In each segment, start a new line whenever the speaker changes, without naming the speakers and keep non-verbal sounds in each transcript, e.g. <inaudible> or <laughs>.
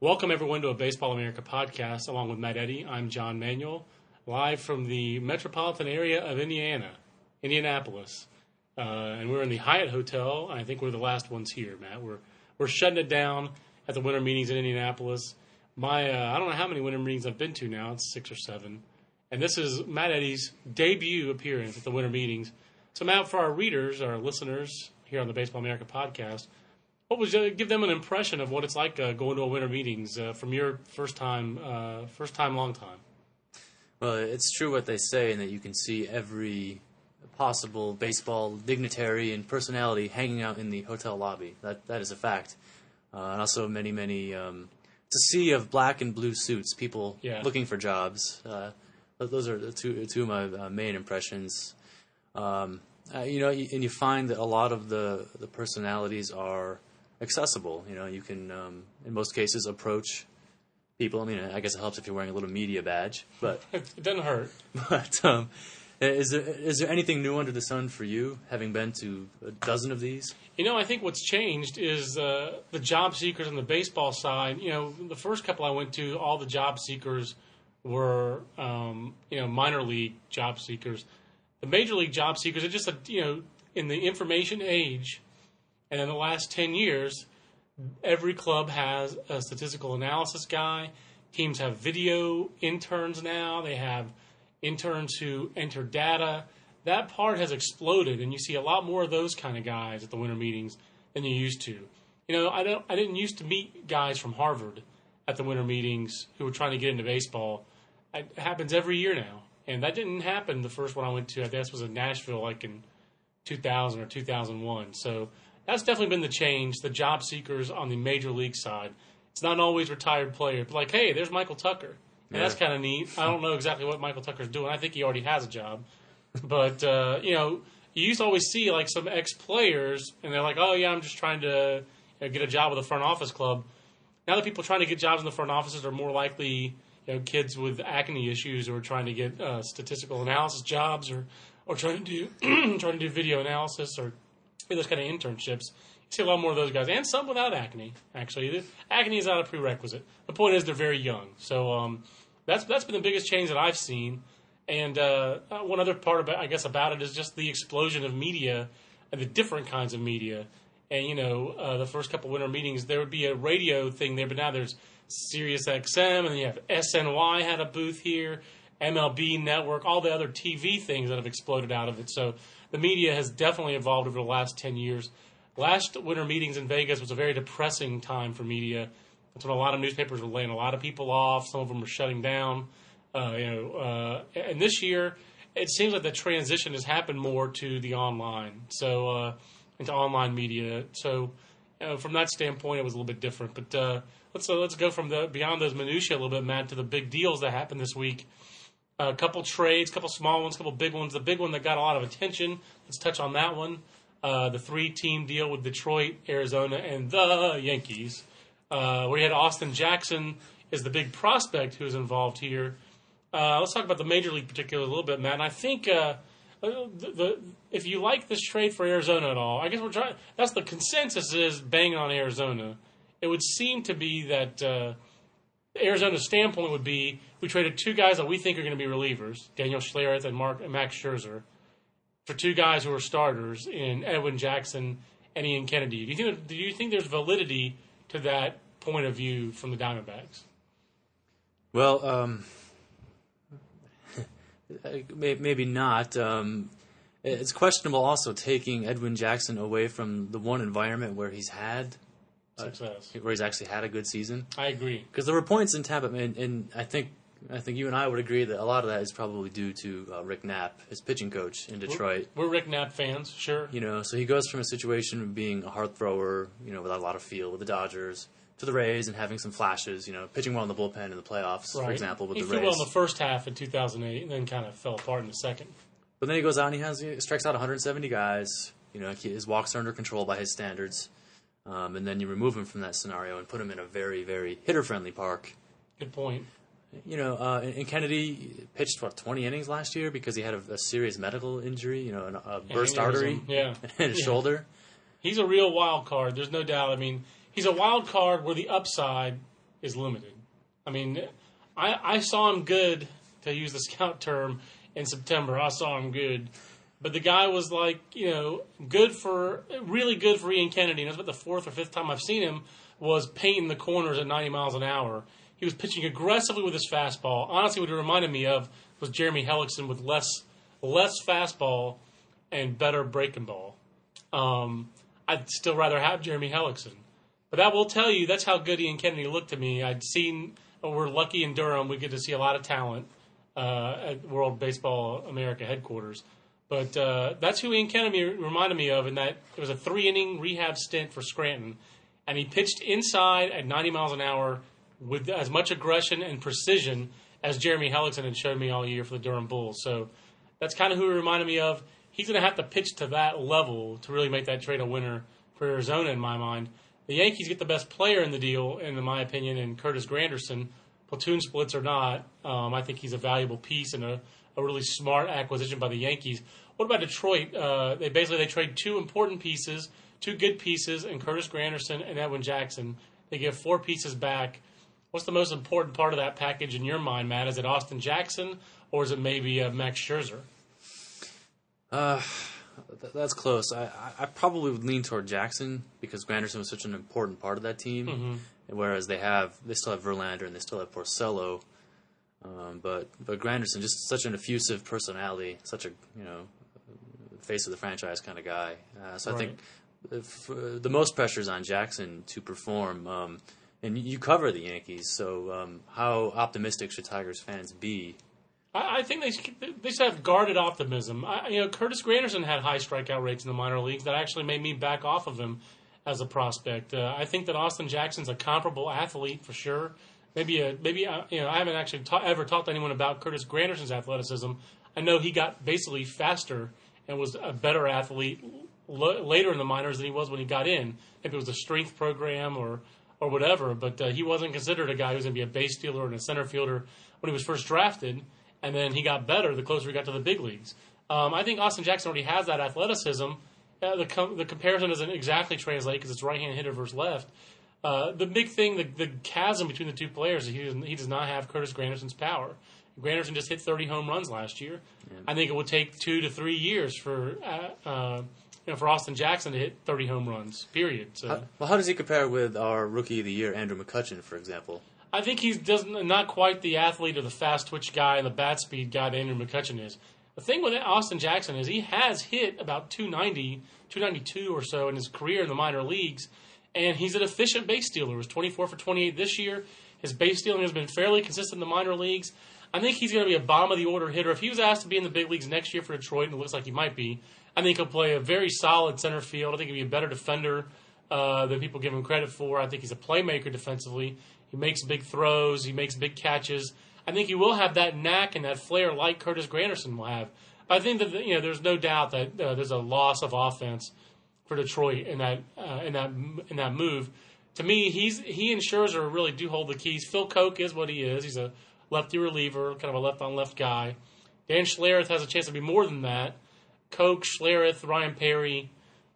Welcome, everyone, to a Baseball America podcast. Along with Matt Eddy, I'm John Manuel, live from the metropolitan area of Indiana, Indianapolis. Uh, and we're in the Hyatt Hotel. I think we're the last ones here, Matt. We're, we're shutting it down at the winter meetings in Indianapolis. My, uh, I don't know how many winter meetings I've been to now, it's six or seven. And this is Matt Eddy's debut appearance at the winter meetings. So, Matt, for our readers, our listeners here on the Baseball America podcast, what was uh, give them an impression of what it's like uh, going to a winter meetings uh, from your first time, uh, first time, long time?
Well, it's true what they say, in that you can see every possible baseball dignitary and personality hanging out in the hotel lobby. That that is a fact, uh, and also many many. Um, it's a sea of black and blue suits, people
Yeah.
looking for jobs. Uh, those are the two two of my uh, main impressions. Um, you know, and you find that a lot of the the personalities are accessible. You know, you can um, in most cases approach people. I mean, I guess it helps if you're wearing a little media badge, but <laughs>
It doesn't hurt. <laughs>
but um, is there is there anything new under the sun for you, having been to a dozen of these?
You know, I think what's changed is uh, the job seekers on the baseball side. You know, the first couple I went to, all the job seekers were, um, you know, minor league job seekers. The major league job seekers are just, a, you know, in the information age, and in the last 10 years, every club has a statistical analysis guy. Teams have video interns now. They have interns who enter data. That part has exploded, and you see a lot more of those kind of guys at the winter meetings than you used to. You know, I don't. I didn't used to meet guys from Harvard at the winter meetings who were trying to get into baseball. It happens every year now, and that didn't happen the first one I went to. I guess was in Nashville, like in 2000 or 2001. So that's definitely been the change. The job seekers on the major league side. It's not always retired players, but like, hey, there's Michael Tucker. And that's kind of neat. I don't know exactly what Michael Tucker's doing. I think he already has a job. But, uh, you know, you used to always see like some ex players, and they're like, oh, yeah, I'm just trying to you know, get a job with a front office club. Now that people trying to get jobs in the front offices are more likely, you know, kids with acne issues who are trying to get uh, statistical analysis jobs or, or trying to do <clears throat> trying to do video analysis or those kind of internships. You see a lot more of those guys, and some without acne. Actually, acne is not a prerequisite. The point is they're very young, so um, that's that's been the biggest change that I've seen. And uh, uh, one other part about I guess about it is just the explosion of media and the different kinds of media. And you know, uh, the first couple winter meetings, there would be a radio thing there, but now there's Sirius XM, and you have SNY had a booth here, MLB Network, all the other TV things that have exploded out of it. So the media has definitely evolved over the last ten years. Last winter meetings in Vegas was a very depressing time for media. That's when a lot of newspapers were laying a lot of people off. Some of them were shutting down. Uh, you know, uh, and this year it seems like the transition has happened more to the online, so uh, into online media. So you know, from that standpoint, it was a little bit different. But uh, let's uh, let's go from the beyond those minutiae a little bit, Matt, to the big deals that happened this week. A couple trades, a couple small ones, a couple big ones. The big one that got a lot of attention. Let's touch on that one. Uh, the three-team deal with Detroit, Arizona, and the Yankees, uh, where you had Austin Jackson is the big prospect who is involved here. Uh, let's talk about the major league particular a little bit, Matt. And I think uh, the, the if you like this trade for Arizona at all, I guess we're trying. That's the consensus is banging on Arizona. It would seem to be that uh, Arizona's standpoint would be we traded two guys that we think are going to be relievers, Daniel Schlereth and Mark and Max Scherzer, for two guys who are starters in Edwin Jackson and Ian Kennedy. Do you think do you think there's validity to that point of view from the Diamondbacks?
Well, um, <laughs> maybe not. Um, it's questionable also taking Edwin Jackson away from the one environment where he's had
Success.
where he's actually had a good season.
I agree.
Because there were points in Tampa, and, and I think I think you and I would agree that a lot of that is probably due to uh, Rick Knapp, his pitching coach in Detroit.
We're Rick Knapp fans, sure.
You know, so he goes from a situation of being a hard thrower, you know, without a lot of feel with the Dodgers, to the Rays and having some flashes. You know, pitching well in the bullpen in the playoffs, for example, with
he
the Rays.
well in the first half in 2008, and then kind of fell apart in the second.
But then he goes out and he has he strikes out 170 guys. You know, his walks are under control by his standards. Um, and then you remove him from that scenario and put him in a very, very hitter-friendly park.
Good point.
You know, uh, and and Kennedy pitched what 20 innings last year because he had a, a serious medical injury. You know, an- a burst
aneurysm,
artery
yeah. <laughs>
in his
Yeah.
shoulder.
He's a real wild card. There's no doubt. I mean, he's a wild card where the upside is limited. I mean, I, I saw him good, to use the scout term, in September. I saw him good. But the guy was like, you know, good for, really good for Ian Kennedy. And that's about the fourth or fifth time I've seen him was painting the corners at 90 miles an hour. He was pitching aggressively with his fastball. Honestly, what it reminded me of was Jeremy Hellickson with less less fastball and better breaking ball. Um, I'd still rather have Jeremy Hellickson. But that will tell you that's how good Ian Kennedy looked to me. I'd seen, oh, we're lucky in Durham, we get to see a lot of talent uh, at World Baseball America headquarters. But uh, that's who Ian Kennedy reminded me of in that it was a three inning rehab stint for Scranton. And he pitched inside at 90 miles an hour with as much aggression and precision as Jeremy Hellickson had showed me all year for the Durham Bulls. So that's kind of who he reminded me of. He's going to have to pitch to that level to really make that trade a winner for Arizona, in my mind. The Yankees get the best player in the deal, in my opinion, in Curtis Granderson. Platoon splits or not, um, I think he's a valuable piece and a, a really smart acquisition by the Yankees. What about Detroit? Uh, they basically they trade two important pieces, two good pieces, and Curtis Granderson and Edwin Jackson. They give four pieces back. What's the most important part of that package in your mind, Matt? Is it Austin Jackson or is it maybe uh, Max Scherzer?
Uh, th- that's close. I, I, probably would lean toward Jackson because Granderson was such an important part of that team.
Mm-hmm.
Whereas they have, they still have Verlander and they still have Porcello. Um, but but Granderson just such an effusive personality, such a you know face of the franchise kind of guy. Uh, so I think if, uh, the most pressure is on Jackson to perform. Um, and you cover the Yankees, so um, how optimistic should Tigers fans be
I, I think they they should have guarded optimism. I, you know, Curtis Granderson had high strikeout rates in the minor leagues. That actually made me back off of him as a prospect. Uh, I think that Austin Jackson's a comparable athlete for sure. Maybe a maybe uh, you know I haven't actually ta- ever talked to anyone about Curtis Granderson's athleticism. I know he got basically faster and was a better athlete l- later in the minors than he was when he got in. If it was a strength program or or whatever, but uh, he wasn't considered a guy who was going to be a base stealer and a center fielder when he was first drafted. And then he got better the closer he got to the big leagues. Um, I think Austin Jackson already has that athleticism. Uh, the com- the comparison doesn't exactly translate because it's right hand hitter versus left. Uh, the big thing, the, the chasm between the two players, is he does, he does not have Curtis Granderson's power. Granderson just hit 30 home runs last year. I think it would take two to three years for uh, uh, you know, for Austin Jackson to hit 30 home runs. Period. So
How, well, how does he compare with our rookie of the year, Andrew McCutchen, for example?
I think he's doesn't not quite the athlete or the fast twitch guy and the bat speed guy that Andrew McCutchen is. The thing with Austin Jackson is he has hit about 290, 292 or so in his career in the minor leagues, and he's an efficient base stealer. He was 24 for 28 this year. His base stealing has been fairly consistent in the minor leagues. I think he's going to be a bottom of the order hitter. If he was asked to be in the big leagues next year for Detroit, and it looks like he might be, I think he'll play a very solid center field. I think he'll be a better defender uh, than people give him credit for. I think he's a playmaker defensively. He makes big throws. He makes big catches. I think he will have that knack and that flair like Curtis Granderson will have. I think that you know there's no doubt that uh, there's a loss of offense for Detroit in that uh, in that in that move. To me, he's he and Scherzer really do hold the keys. Phil Coke is what he is. He's a lefty reliever, kind of a left on left guy. Dan Schlereth has a chance to be more than that. Coke, Schlereth, Ryan Perry,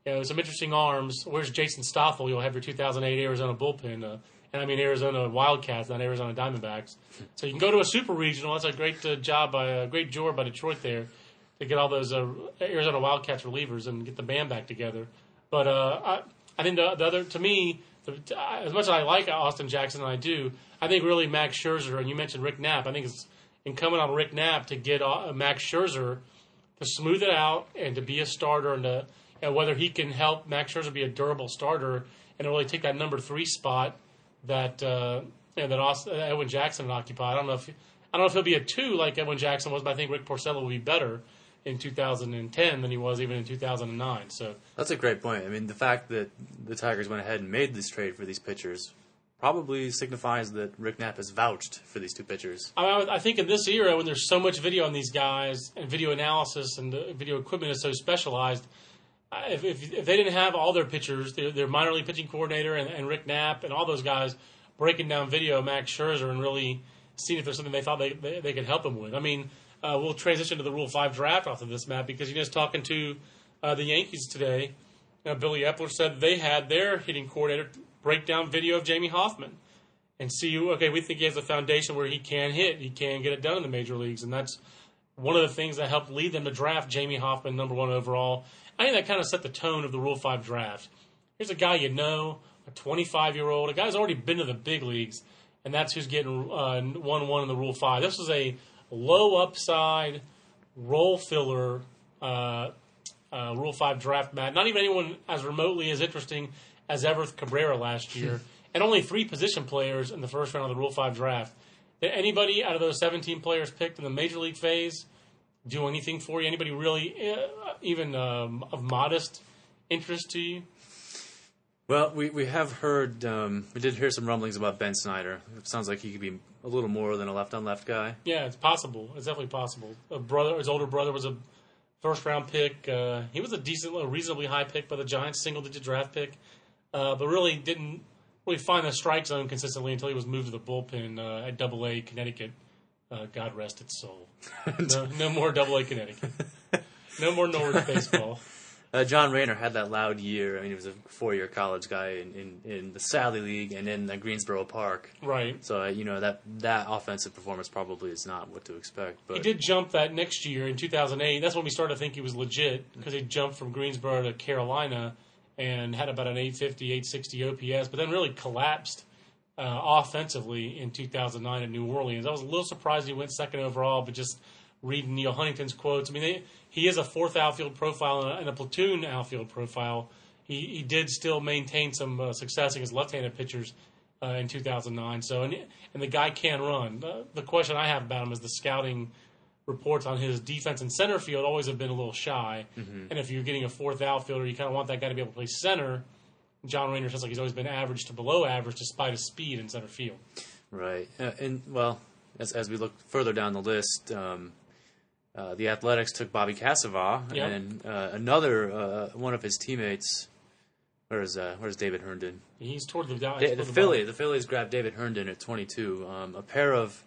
you know, some interesting arms. Where's Jason Stoffel? You'll have your 2008 Arizona bullpen. Uh, and I mean Arizona Wildcats, not Arizona Diamondbacks. So you can go to a super regional. That's a great uh, job by a great job by Detroit there to get all those uh, Arizona Wildcats relievers and get the band back together. But uh, I, I think the, the other, to me, the, as much as I like Austin Jackson, and I do, I think really Max Scherzer, and you mentioned Rick Knapp, I think it's incumbent on Rick Knapp to get uh, Max Scherzer to smooth it out and to be a starter and to and whether he can help Max Scherzer be a durable starter and really take that number three spot that uh, know, that Austin, Edwin Jackson would occupy. I don't know if I don't know if he'll be a two like Edwin Jackson was, but I think Rick Porcello will be better in 2010 than he was even in 2009. So
That's a great point. I mean, the fact that the Tigers went ahead and made this trade for these pitchers probably signifies that Rick Knapp has vouched for these two pitchers.
I, I think in this era, when there's so much video on these guys and video analysis and the video equipment is so specialized, uh, if, if, if they didn't have all their pitchers, their, their minor league pitching coordinator and, and Rick Knapp and all those guys breaking down video of Max Scherzer and really seeing if there's something they thought they, they, they could help him with. I mean, uh, we'll transition to the Rule 5 draft off of this, Matt, because you know, just talking to uh, the Yankees today, know, Billy Eppler said they had their hitting coordinator break down video of Jamie Hoffman. and see, okay, we think he has a foundation where he can hit, he can get it done in the major leagues, and that's one of the things that helped lead them to draft Jamie Hoffman number one overall. I think that kind of set the tone of the Rule Five draft. Here's a guy you know, a 25 year old, a guy who's already been to the big leagues, and that's who's getting uh, one one in the Rule Five. This was a low upside role filler uh, uh, Rule Five draft, Matt. Not even anyone as remotely as interesting as Everth Cabrera last year, and only three position players in the first round of the Rule Five draft. Did anybody out of those 17 players picked in the major league phase do anything for you? Anybody really uh, even um, of modest interest to you?
Well, we, we have heard, um, we did hear some rumblings about Ben Snyder. It sounds like he could be a little more than a left on left guy.
Yeah, it's possible. It's definitely possible. A brother, his older brother was a first round pick. Uh, he was a decent, a reasonably high pick by the Giants, single digit draft pick, uh, but really didn't really find the strike zone consistently until he was moved to the bullpen uh, at Double A Connecticut. Uh, God rest its soul. <laughs> No, no more Double A Connecticut. No more Norwich baseball. <laughs>
Uh, John Raynor had that loud year. I mean, he was a four-year college guy in, in, in the Sally League and in the Greensboro Park.
Right.
So uh, you know that that offensive performance probably is not what to expect. But
He did jump that next year in 2008. That's when we started to think he was legit because he jumped from Greensboro to Carolina and had about an 850, 860 OPS, but then really collapsed uh, offensively in 2009 in New Orleans. I was a little surprised he went second overall, but just reading Neal Huntington's quotes, I mean, they, he is a fourth outfield profile and a, and a platoon outfield profile. He, he did still maintain some uh, success against left-handed pitchers uh, in 2009. So, and, and the guy can run. Uh, the question I have about him is the scouting reports on his defense and center field always have been a little shy. And if you're getting a fourth outfielder, you kind of want that guy to be able to play center. John Raynor sounds like he's always been average to below average despite his speed in center field.
right, uh, and well, as as we look further down the list. Um, uh, the Athletics took Bobby Cassevah,
Yep.
and uh, another uh, one of his teammates. Where's uh, Where's David Herndon?
He's toward the down.
The,
toward
the
the
Philly, Phillies grabbed David Herndon at 22. Um, a pair of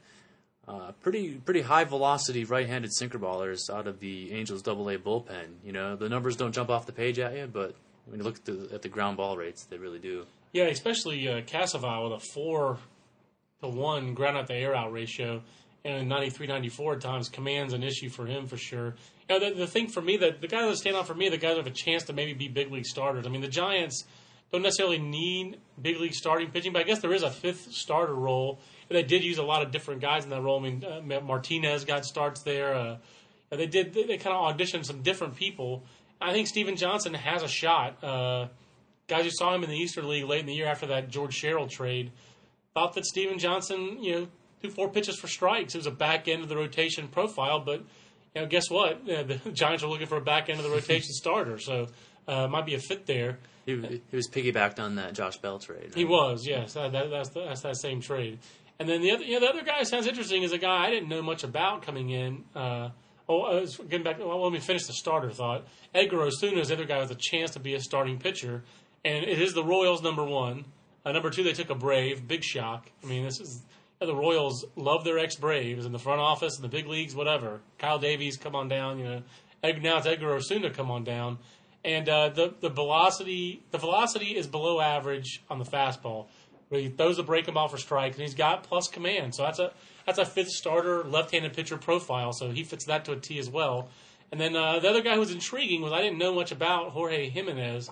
uh, pretty pretty high velocity right-handed sinker ballers out of the Angels Double A bullpen. You know, the numbers don't jump off the page at you, but when you look at the, at the ground ball rates, they really do.
Yeah, especially uh, Cassevah with a four to one ground out to air out ratio and a 93 94 at times commands an issue for him for sure. You know, the, the thing for me that the guys that stand out for me, the guys that have a chance to maybe be big league starters. I mean, the Giants don't necessarily need big league starting pitching, but I guess there is a fifth starter role. And they did use a lot of different guys in that role. I mean, uh, Martinez got starts there. Uh, they did. They, they kind of auditioned some different people. I think Steven Johnson has a shot. Uh, guys who saw him in the Eastern League late in the year after that George Sherrill trade thought that Steven Johnson, you know, threw four pitches for strikes. It was a back end of the rotation profile, but you know, guess what? Uh, <laughs> the Giants are looking for a back end of the rotation <laughs> starter, so uh, might be a fit there.
He, he was piggybacked on that Josh Bell trade.
He was, yes. That, that, that's, the, that's that same trade. And then the other, you know, the other guy sounds interesting is a guy I didn't know much about coming in. Uh, oh, I was getting back. Well, let me finish the starter thought. Edgar Osuna is the other guy with a chance to be a starting pitcher, and it is the Royals number one. Uh, number two, they took a Brave, big shock. I mean, this is the Royals love their ex Braves in the front office, in the big leagues, whatever. Kyle Davies, come on down. You know, now it's Edgar Osuna, come on down. And uh, the the velocity the velocity is below average on the fastball. But he throws the breaking ball for strikes, and he's got plus command. So that's a that's a fifth starter left-handed pitcher profile. So he fits that to a T as well. And then uh, the other guy who was intriguing was I didn't know much about Jorge Jimenez,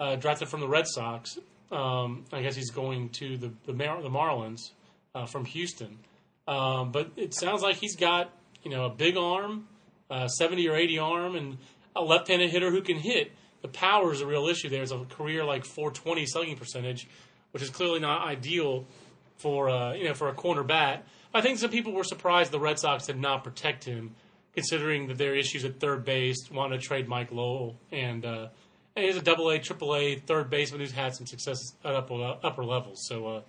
uh, drafted from the Red Sox. Um, I guess he's going to the the, Mar- the Marlins uh, from Houston. Um, but it sounds like he's got you know a big arm, uh, seventy or eighty arm, and a left-handed hitter who can hit. The power is a real issue. There's a career like 420 slugging percentage, which is clearly not ideal for uh, you know for a corner bat. I think some people were surprised the Red Sox did not protect him, considering that their issues at third base, wanted to trade Mike Lowell, and, uh, he's a double A, triple A third baseman who's had some success at upper upper levels. So, uh,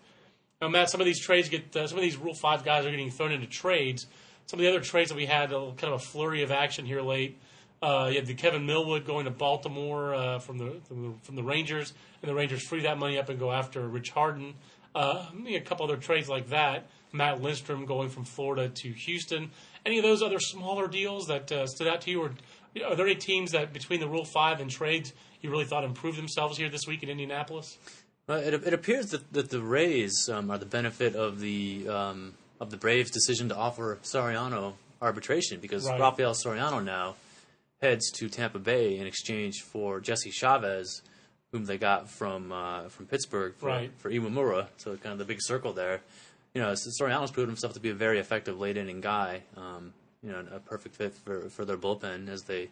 now, Matt, some of these trades get uh, some of these Rule Five guys are getting thrown into trades. Some of the other trades that we had, a kind of a flurry of action here late. Uh, you had the Kevin Millwood going to Baltimore uh, from the from the Rangers, and the Rangers free that money up and go after Rich Harden. Uh, a couple other trades like that. Matt Lindstrom going from Florida to Houston. Any of those other smaller deals that uh, stood out to you, or are there any teams that between the Rule Five and trades you really thought improved themselves here this week in Indianapolis?
Well, it, it appears that, that the Rays um, are the benefit of the um, of the Braves' decision to offer Soriano arbitration because
Right.
Rafael Soriano now heads to Tampa Bay in exchange for Jesse Chavez, whom they got from uh, from Pittsburgh for,
Right.
for Iwamura. So kind of the big circle there. You know, so Soriano's proven himself to be a very effective late inning guy. Um, you know, a perfect fit for, for their bullpen as they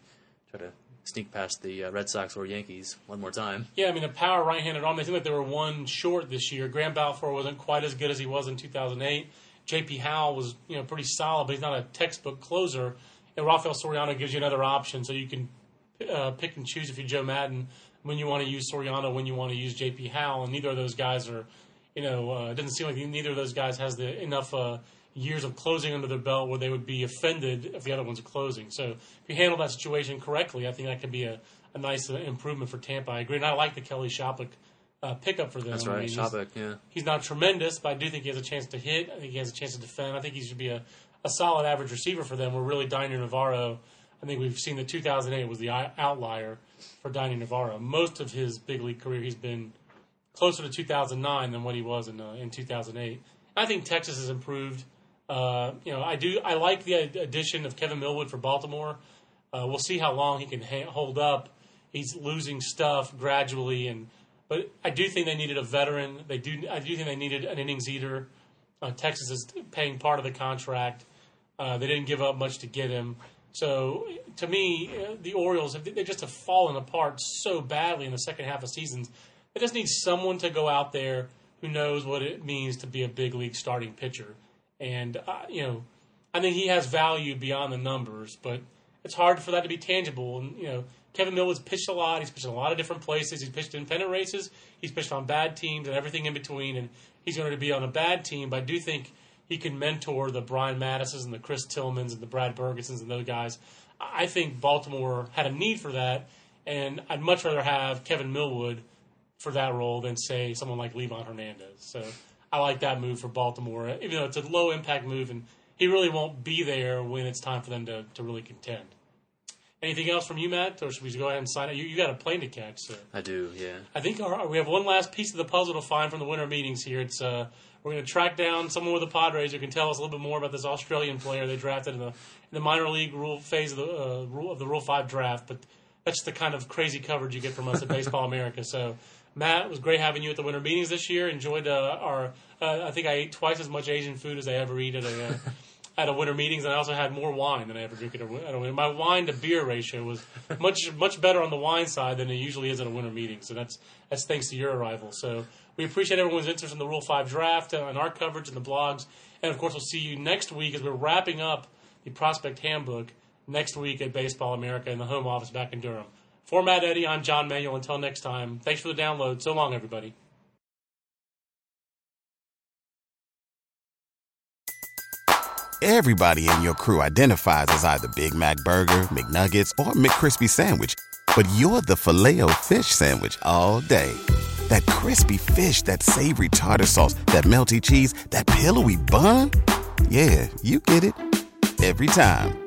try to sneak past the uh, Red Sox or Yankees one more time.
Yeah, I mean the power right-handed arm. They seem like they were one short this year. Grant Balfour wasn't quite as good as he was in 2008. J.P. Howell was you know pretty solid, but he's not a textbook closer. And Rafael Soriano gives you another option, so you can uh, pick and choose if you're Joe Maddon when you want to use Soriano, when you want to use J.P. Howell, and neither of those guys are, you know, uh, it doesn't seem like neither of those guys has the enough uh, years of closing under their belt where they would be offended if the other ones are closing. So if you handle that situation correctly, I think that could be a, a nice uh, improvement for Tampa. I agree, and I like the Kelly Shoppach uh, pickup for them.
That's
I
right,
mean, he's-
yeah.
he's not tremendous, but I do think he has a chance to hit. I think he has a chance to defend. I think he should be a, a solid average receiver for them. We're really Dioner Navarro. I think we've seen that 2008 was the outlier for Dioner Navarro. Most of his big league career, he's been closer to 2009 than what he was in uh, in 2008. I think Texas has improved. Uh, you know, I do. I like the addition of Kevin Millwood for Baltimore. Uh, we'll see how long he can ha- hold up. He's losing stuff gradually, and but I do think they needed a veteran. They do. I do think they needed an innings eater. Uh, Texas is paying part of the contract. Uh, they didn't give up much to get him. So to me, uh, the Orioles have, they just have fallen apart so badly in the second half of seasons. They just need someone to go out there who knows what it means to be a big league starting pitcher. And uh, you know, I think he has value beyond the numbers, but it's hard for that to be tangible. And you know, Kevin Millwood's pitched a lot. He's pitched in a lot of different places. He's pitched in pennant races. He's pitched on bad teams and everything in between. And he's going to be on a bad team, but I do think he can mentor the Brian Matuszes and the Chris Tillmans and the Brad Bergesens and those guys. I think Baltimore had a need for that, and I'd much rather have Kevin Millwood for that role than say someone like Livan Hernandez. So I like that move for Baltimore, even though it's a low impact move, and he really won't be there when it's time for them to, to really contend. Anything else from you, Matt, or should we just go ahead and sign it? You, you got a plane to catch, so.
I do, yeah.
I think our, we have one last piece of the puzzle to find from the winter meetings here. It's uh, we're going to track down someone with the Padres who can tell us a little bit more about this Australian player they drafted in the in the minor league rule phase of the uh, rule of the Rule Five draft. But that's the kind of crazy coverage you get from us at Baseball <laughs> America. So, Matt, it was great having you at the winter meetings this year. Enjoyed uh, our. Uh, I think I ate twice as much Asian food as I ever eat at a. Uh, at a winter meetings, and I also had more wine than I ever drink at a, at a winter. My wine to beer ratio was much much better on the wine side than it usually is at a winter meeting. So that's that's thanks to your arrival. So we appreciate everyone's interest in the Rule Five draft uh, and our coverage and the blogs, and of course we'll see you next week as we're wrapping up the prospect handbook next week at Baseball America in the home office back in Durham. For Matt Eddy, I'm John Manuel. Until next time, thanks for the download. So long, everybody.
Everybody in your crew identifies as either Big Mac Burger, McNuggets, or McCrispy Sandwich. But you're the filet fish Sandwich all day. That crispy fish, that savory tartar sauce, that melty cheese, that pillowy bun. Yeah, you get it. Every time.